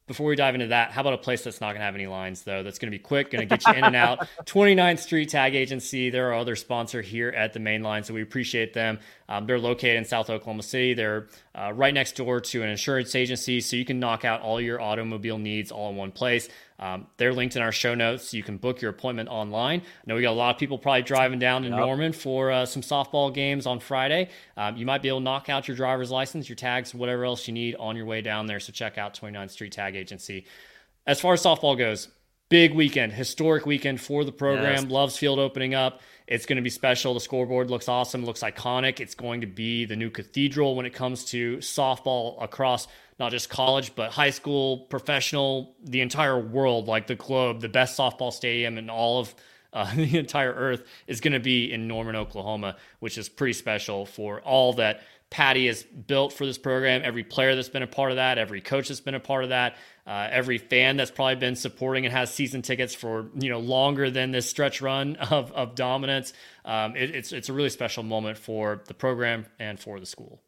before we dive into that, how about a place that's not going to have any lines, though? That's going to be quick, going to get you in and out. (laughs) 29th Street Tag Agency. They're our other sponsor here at the main line, so we appreciate them. Um, they're located in South Oklahoma City. They're uh, right next door to an insurance agency, so you can knock out all your automobile needs all in one place. Um, they're linked in our show notes. So you can book your appointment online. I know we got a lot of people probably driving down to yep. Norman for uh, some softball games on Friday. Um, you might be able to knock out your driver's license, your tags, whatever else you need on your way down there. So check out 29th Street Tag Agency. As far as softball goes, big weekend, historic weekend for the program. Yes. Loves Field opening up. It's going to be special. The scoreboard looks awesome, looks iconic. It's going to be the new cathedral when it comes to softball across not just college, but high school, professional, the entire world, like the globe, the best softball stadium in all of uh, (laughs) the entire earth is going to be in Norman, Oklahoma, which is pretty special for all that Patty has built for this program. Every player that's been a part of that, every coach that's been a part of that, uh, every fan that's probably been supporting and has season tickets for you know longer than this stretch run (laughs) of, of dominance. Um, it, it's it's a really special moment for the program and for the school.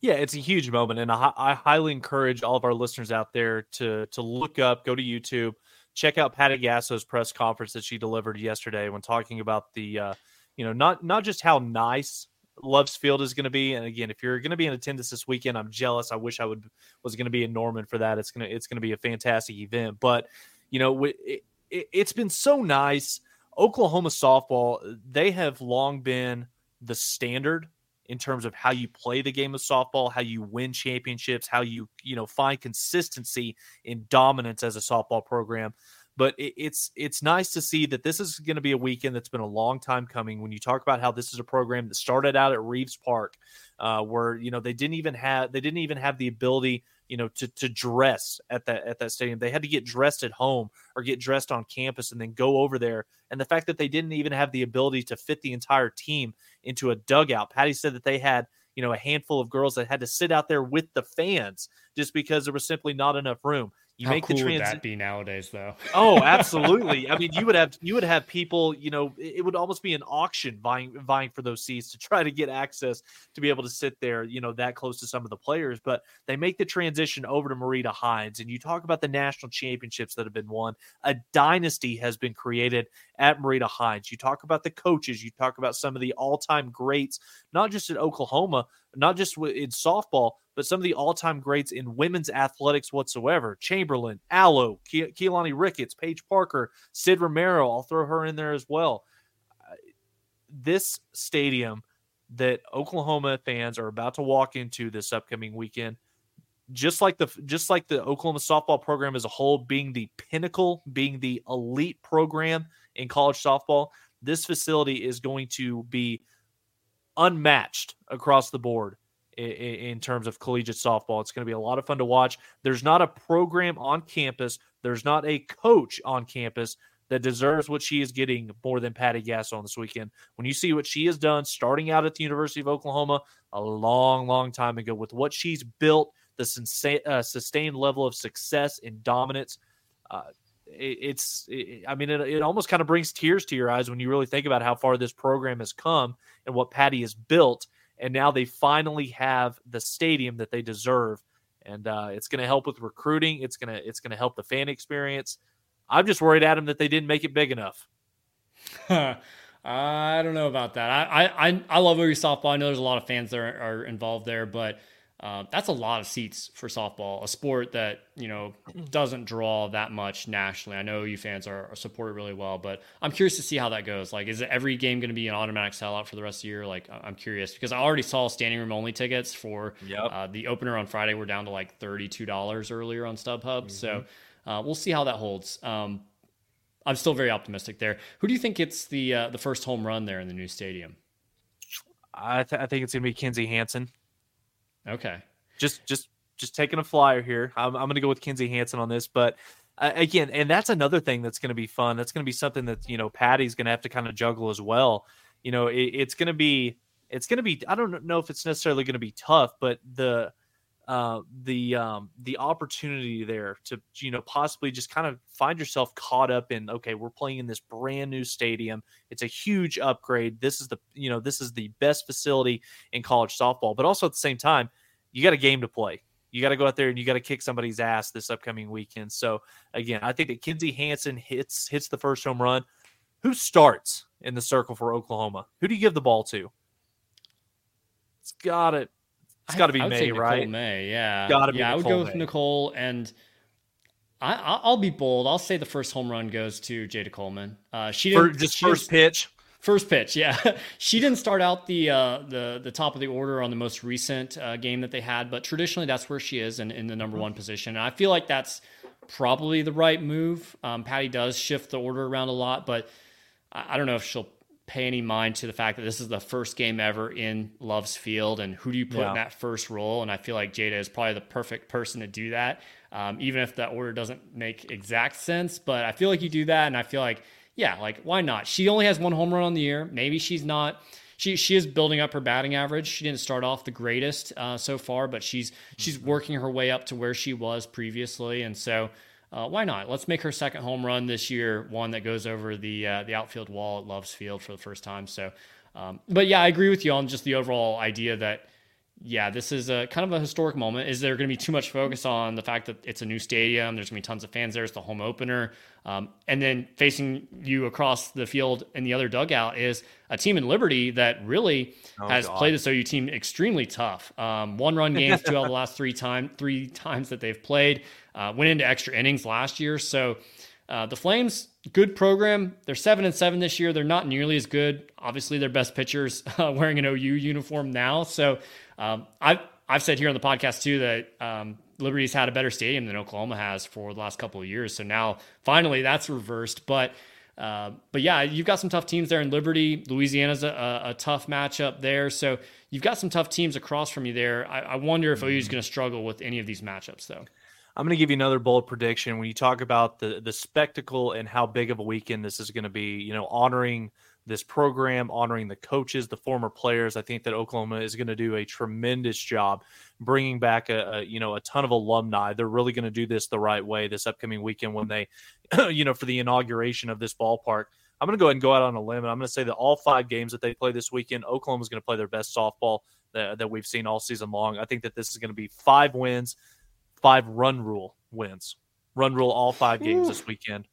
Yeah, it's a huge moment, and I, I highly encourage all of our listeners out there to to look up, go to YouTube, check out Patty Gasso's press conference that she delivered yesterday when talking about the, uh, you know, not not just how nice Loves Field is going to be, and again, if you're going to be in attendance this weekend, I'm jealous. I wish I would was going to be in Norman for that. It's gonna it's going to be a fantastic event, but you know, it, it, it's been so nice. Oklahoma softball, they have long been the standard in terms of how you play the game of softball, how you win championships, how you you know find consistency in dominance as a softball program. But it, it's it's nice to see that this is going to be a weekend that's been a long time coming. When you talk about how this is a program that started out at Reaves Park, uh, where you know they didn't even have they didn't even have the ability you know to to dress at that at that stadium. They had to get dressed at home or get dressed on campus and then go over there. And the fact that they didn't even have the ability to fit the entire team into a dugout. Patty said that they had you know a handful of girls that had to sit out there with the fans just because there was simply not enough room. You How make cool the. Would that be nowadays, though? (laughs) oh, absolutely. (laughs) I mean, you would have you would have people. You know, it would almost be an auction vying vying for those seats to try to get access to be able to sit there. You know, that close to some of the players. But they make the transition over to Marita Hynes, and you talk about the national championships that have been won. A dynasty has been created at Marita Hynes. You talk about the coaches. You talk about some of the all time greats, not just in Oklahoma, not just in softball but some of the all-time greats in women's athletics whatsoever. Chamberlain, Alo, Ke- Keilani Ricketts, Paige Parker, Sid Romero. I'll throw her in there as well. Uh, this stadium that Oklahoma fans are about to walk into this upcoming weekend, just like the just like the Oklahoma softball program as a whole being the pinnacle, being the elite program in college softball, this facility is going to be unmatched across the board in, in terms of collegiate softball. It's going to be a lot of fun to watch. There's not a program on campus, there's not a coach on campus that deserves what she is getting more than Patty Gasso on this weekend. When you see what she has done starting out at the University of Oklahoma a long, long time ago with what she's built, the uh, sustained level of success and dominance. Uh, it, it's, it, I mean, it, it almost kind of brings tears to your eyes when you really think about how far this program has come and what Patty has built and now they finally have the stadium that they deserve, and uh, it's going to help with recruiting. It's gonna it's gonna help the fan experience. I'm just worried, Adam, that they didn't make it big enough. (laughs) I don't know about that. I I I love Louis softball. I know there's a lot of fans that are, are involved there, but uh, that's a lot of seats for softball, a sport that you know doesn't draw that much nationally. I know you fans are, are supported really well, but I'm curious to see how that goes. Like, is every game going to be an automatic sellout for the rest of the year? Like, I'm curious because I already saw standing room only tickets for yep. uh, the opener on Friday were down to like thirty two dollars earlier on StubHub. Mm-hmm. So uh, we'll see how that holds. Um, I'm still very optimistic there. Who do you think gets the uh, the first home run there in the new stadium? I, th- I think it's going to be Kinzie Hansen. Okay. Just just just taking a flyer here. I'm, I'm going to go with Kinzie Hansen on this, but uh, again, and that's another thing that's going to be fun. That's going to be something that you know Patty's going to have to kind of juggle as well. You know, it, it's going to be it's going to be. I don't know if it's necessarily going to be tough, but the uh, the um, the opportunity there to you know possibly just kind of find yourself caught up in okay we're playing in this brand new stadium. It's a huge upgrade. This is the you know this is the best facility in college softball. But also at the same time you got a game to play. You got to go out there and you got to kick somebody's ass this upcoming weekend. So again I think that Kinzie Hansen hits hits the first home run. Who starts in the circle for Oklahoma? Who do you give the ball to? It's got it it's got to be I, May, right? May, yeah. Got to be. Yeah, Nicole I would go May. with Nicole, and I, will be bold. I'll say the first home run goes to Jayda Coleman. Uh, she didn't For just first pitch. First pitch, yeah. (laughs) she didn't start out the uh, the the top of the order on the most recent uh, game that they had, but traditionally that's where she is in, in the number one position. And I feel like that's probably the right move. Um, Patty does shift the order around a lot, but I, I don't know if she'll pay any mind to the fact that this is the first game ever in Love's Field, and who do you put yeah. in that first role? And I feel like Jayda is probably the perfect person to do that, um, even if that order doesn't make exact sense. But I feel like you do that, and I feel like, yeah, like why not? She only has one home run on the year. Maybe she's not. She, she is building up her batting average. She didn't start off the greatest uh, so far, but she's she's mm-hmm. working her way up to where she was previously, and so uh, why not? Let's make her second home run this year, one that goes over the uh, the outfield wall at Love's Field for the first time. So, um, but yeah, I agree with you on just the overall idea that yeah, this is a kind of a historic moment. Is there going to be too much focus on the fact that it's a new stadium? There's going to be tons of fans there. It's the home opener. Um, and then facing you across the field in the other dugout is a team in Liberty that really oh, has God. played this OU team extremely tough. Um, one run games two out of the last three time three times that they've played. Uh, went into extra innings last year. So uh, the Flames, good program. They're seven and seven this year. They're not nearly as good. Obviously, their best pitchers (laughs) uh, wearing an OU uniform now. So um, I've I've said here on the podcast too that um, Liberty's had a better stadium than Oklahoma has for the last couple of years. So now finally that's reversed. But uh, but yeah, you've got some tough teams there in Liberty. Louisiana's a, a, tough matchup there. So you've got some tough teams across from you there. I, I wonder if OU is going to struggle with any of these matchups though. I'm going to give you another bold prediction. When you talk about the the spectacle and how big of a weekend this is going to be, you know, honoring this program, honoring the coaches, the former players. I think that Oklahoma is going to do a tremendous job bringing back a, a you know a ton of alumni. They're really going to do this the right way this upcoming weekend when they, (clears throat) you know, for the inauguration of this ballpark. I'm going to go ahead and go out on a limb, and I'm going to say that all five games that they play this weekend, Oklahoma is going to play their best softball that, that we've seen all season long. I think that this is going to be five wins, five run rule wins, run rule all five games this weekend.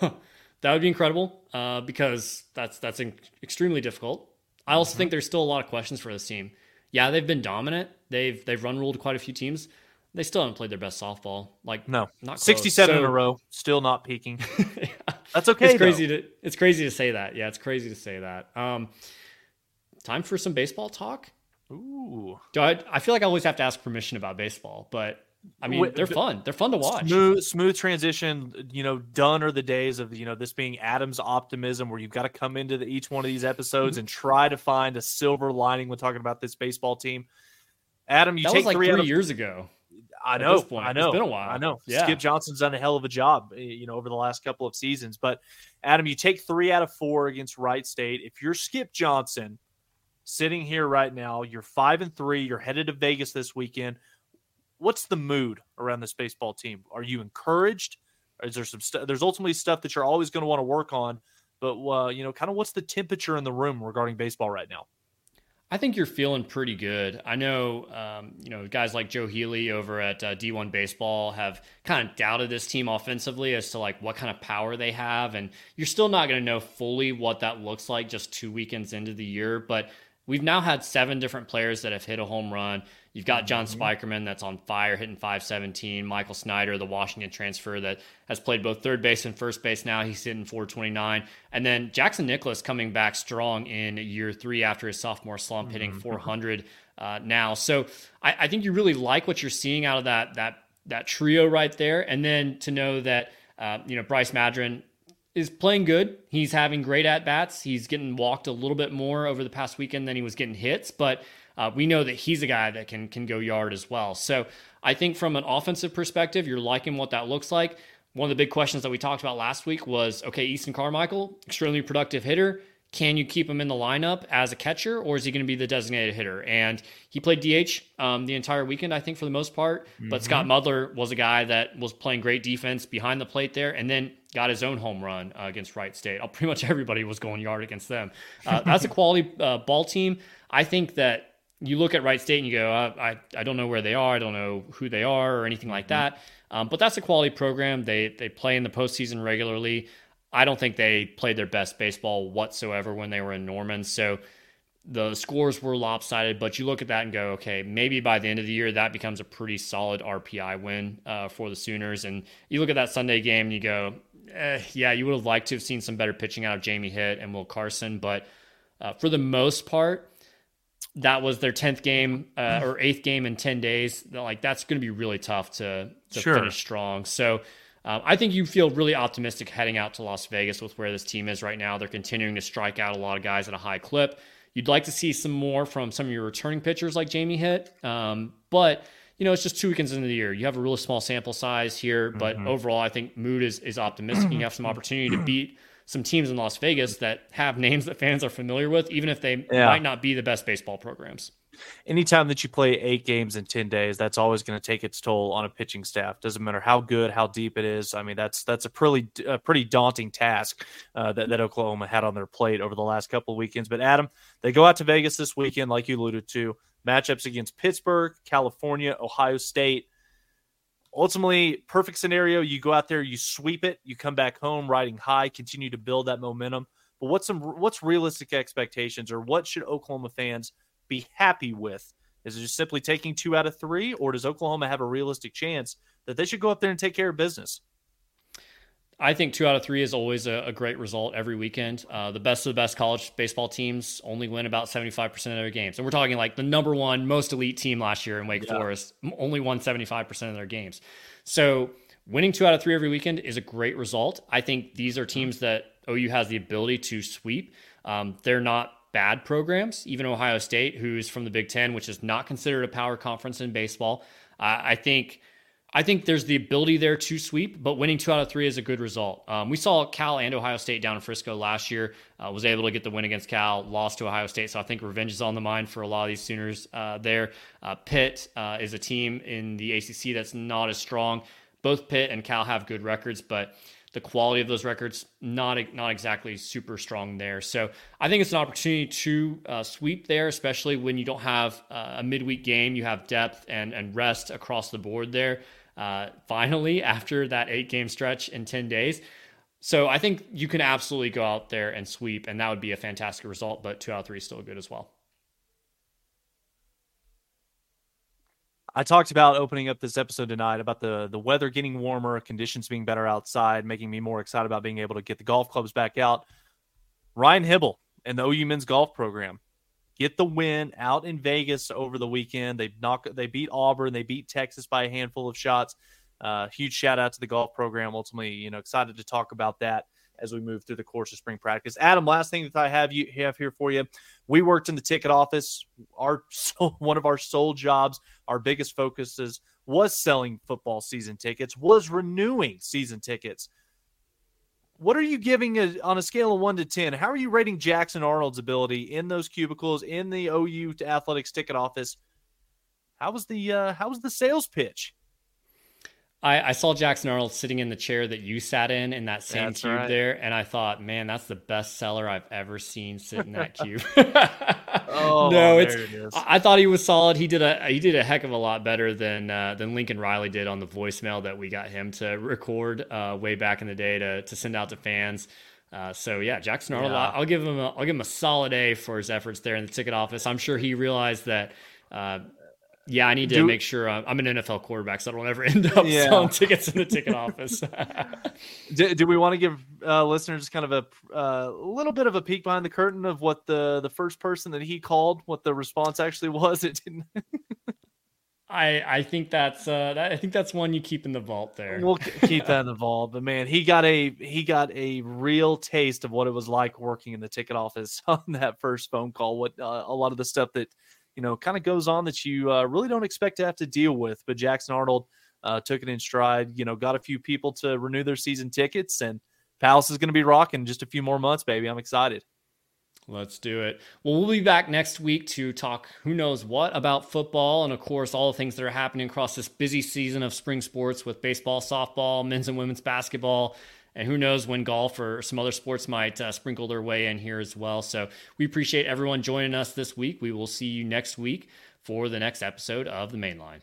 (laughs) That would be incredible uh, because that's that's extremely difficult. I also mm-hmm. think there's still a lot of questions for this team. Yeah, they've been dominant. They've they've run ruled quite a few teams. They still haven't played their best softball. Like no, not 67 so, in a row, still not peaking. (laughs) yeah. That's okay. It's crazy though. to it's crazy to say that. Yeah, it's crazy to say that. Um, time for some baseball talk. Ooh, Do I, I feel like I always have to ask permission about baseball, but I mean, they're fun. They're fun to watch. Smooth, smooth transition. You know, done are the days of you know this being Adam's optimism, where you've got to come into the, each one of these episodes mm-hmm. and try to find a silver lining when talking about this baseball team. Adam, you that take like three, three of, years ago. I know. I know. It's been a while. I know. Yeah. Skip Johnson's done a hell of a job, eh, you know, over the last couple of seasons. But Adam, you take three out of four against Wright State. If you're Skip Johnson, sitting here right now, you're five and three. You're headed to Vegas this weekend what's the mood around this baseball team? Are you encouraged? Is there some stuff? There's ultimately stuff that you're always going to want to work on, but uh, you know, kind of what's the temperature in the room regarding baseball right now? I think you're feeling pretty good. I know, um, you know, guys like Joe Healy over at uh, D1 Baseball have kind of doubted this team offensively as to like what kind of power they have, and you're still not going to know fully what that looks like just two weekends into the year. But we've now had seven different players that have hit a home run. You've got John mm-hmm. Spikerman that's on fire, hitting 517. Michael Snyder, the Washington transfer that has played both third base and first base now. He's hitting 429. And then Jackson Nicklaus coming back strong in year three after his sophomore slump, hitting (laughs) mm-hmm. 400 uh, now. So I, I think you really like what you're seeing out of that that that trio right there. And then to know that uh, you know Bryce Madron is playing good. He's having great at bats. He's getting walked a little bit more over the past weekend than he was getting hits, but uh, we know that he's a guy that can can go yard as well. So I think from an offensive perspective, you're liking what that looks like. One of the big questions that we talked about last week was okay, Easton Carmichael, extremely productive hitter. Can you keep him in the lineup as a catcher, or is he going to be the designated hitter? And he played DH um, the entire weekend, I think, for the most part. Mm-hmm. But Scott Mudler was a guy that was playing great defense behind the plate there, and then got his own home run uh, against Wright State. Uh, (laughs) pretty much everybody was going yard against them. Uh, that's a quality uh, ball team. I think that you look at Wright State and you go, uh, I, I don't know where they are, I don't know who they are or anything like mm-hmm. that. Um, but that's a quality program. They they play in the postseason regularly. I don't think they played their best baseball whatsoever when they were in Norman. So the scores were lopsided, but you look at that and go, okay, maybe by the end of the year, that becomes a pretty solid RPI win uh, for the Sooners. And you look at that Sunday game and you go, eh, yeah, you would have liked to have seen some better pitching out of Jamie Hitt and Will Carsten. But uh, for the most part, that was their 10th game uh, or eighth game in 10 days. Like, that's going to be really tough to, to sure. finish strong. So, um, I think you feel really optimistic heading out to Las Vegas with where this team is right now. They're continuing to strike out a lot of guys at a high clip. You'd like to see some more from some of your returning pitchers like Jamie Hitt, um, but you know it's just two weekends into the year. You have a really small sample size here, but mm-hmm. overall, I think mood is is optimistic. you have some (clears throat) opportunity to beat some teams in Las Vegas that have names that fans are familiar with, even if they yeah. might not be the best baseball programs. Anytime that you play eight games in 10 days that's always going to take its toll on a pitching staff. Doesn't matter how good how deep it is. I mean that's that's a pretty a pretty daunting task uh, that, that oklahoma had on their plate over the last couple of weekends. But adam they go out to vegas this weekend like you alluded to matchups against pittsburgh california ohio state ultimately perfect scenario you go out there you sweep it you come back home riding high continue to build that momentum but what's some what's realistic expectations or what should oklahoma fans be happy with? Is it just simply taking two out of three, or does Oklahoma have a realistic chance that they should go up there and take care of business? I think two out of three is always a, a great result every weekend. Uh, the best of the best college baseball teams only win about 75% of their games. And we're talking like the number one most elite team last year in Wake yeah. Forest only won 75% of their games. So winning two out of three every weekend is a great result. I think these are teams that OU has the ability to sweep. Um, they're not bad programs, even Ohio State, who's from the Big Ten, which is not considered a power conference in baseball. Uh, I think. I think there's the ability there to sweep, but winning two out of three is a good result. Um, we saw Cal and Ohio State down in Frisco last year. Uh, was able to get the win against Cal, lost to Ohio State. So I think revenge is on the mind for a lot of these Sooners uh, there. Uh, Pitt uh, is a team in the ACC that's not as strong. Both Pitt and Cal have good records, but the quality of those records not not exactly super strong there. So I think it's an opportunity to uh, sweep there, especially when you don't have uh, a midweek game. You have depth and and rest across the board there. Uh, finally, (laughs) after that eight game stretch in ten days. So I think you can absolutely go out there and sweep, and that would be a fantastic result. But two out of three is still good as well. I talked about opening up this episode tonight about the the weather getting warmer, conditions being better outside, making me more excited about being able to get the golf clubs back out. Ryan Hybl and the OU men's golf program get the win out in Vegas over the weekend. They knock they beat Auburn, they beat Texas by a handful of shots. Uh, huge shout out to the golf program. Ultimately, you know, excited to talk about that as we move through the course of spring practice. Adam, last thing that I have you have here for you, we worked in the ticket office. Our (laughs) one of our sole jobs, our biggest focuses was selling football season tickets, was renewing season tickets. What are you giving a, on a scale of one to ten? How are you rating Jackson Arnold's ability in those cubicles in the OU athletics ticket office? How was the uh, how was the sales pitch? I, I, saw Jackson Arnold sitting in the chair that you sat in in that same that's cube right. there, and I thought, man, that's the best seller I've ever seen sit in that cube. (laughs) (laughs) oh, no, it's. It I thought he was solid. He did a he did a heck of a lot better than uh, than Lincoln Riley did on the voicemail that we got him to record uh, way back in the day to to send out to fans. Uh, so yeah, Jackson Arnold, yeah. I'll give him a, I'll give him a solid A for his efforts there in the ticket office. I'm sure he realized that. Uh, yeah, I need to do, make sure I'm, I'm, an NFL quarterback, so I don't ever (laughs) end up yeah. selling tickets in the ticket office. (laughs) do, do, we want to give uh, listeners kind of a uh, little bit of a peek behind the curtain of what the the first person that he called, what the response actually (laughs) was? It didn't. I I think that's uh that, I think that's one you keep in the vault there. We'll keep that in the vault. But man, he got a he got a real taste of what it was like working in the ticket office on that first phone call. What uh, a lot of the stuff that you know kind of goes on that you uh, really don't expect to have to deal with. But Jackson Arnold uh, took it in stride. You know, got a few people to renew their season tickets, and Palace is going to be rocking just a few more months, baby. I'm excited. Let's do it. Well, we'll be back next week to talk who knows what about football and, of course, all the things that are happening across this busy season of spring sports with baseball, softball, men's and women's basketball. And who knows when golf or some other sports might uh, sprinkle their way in here as well. So we appreciate everyone joining us this week. We will see you next week for the next episode of The Main Line.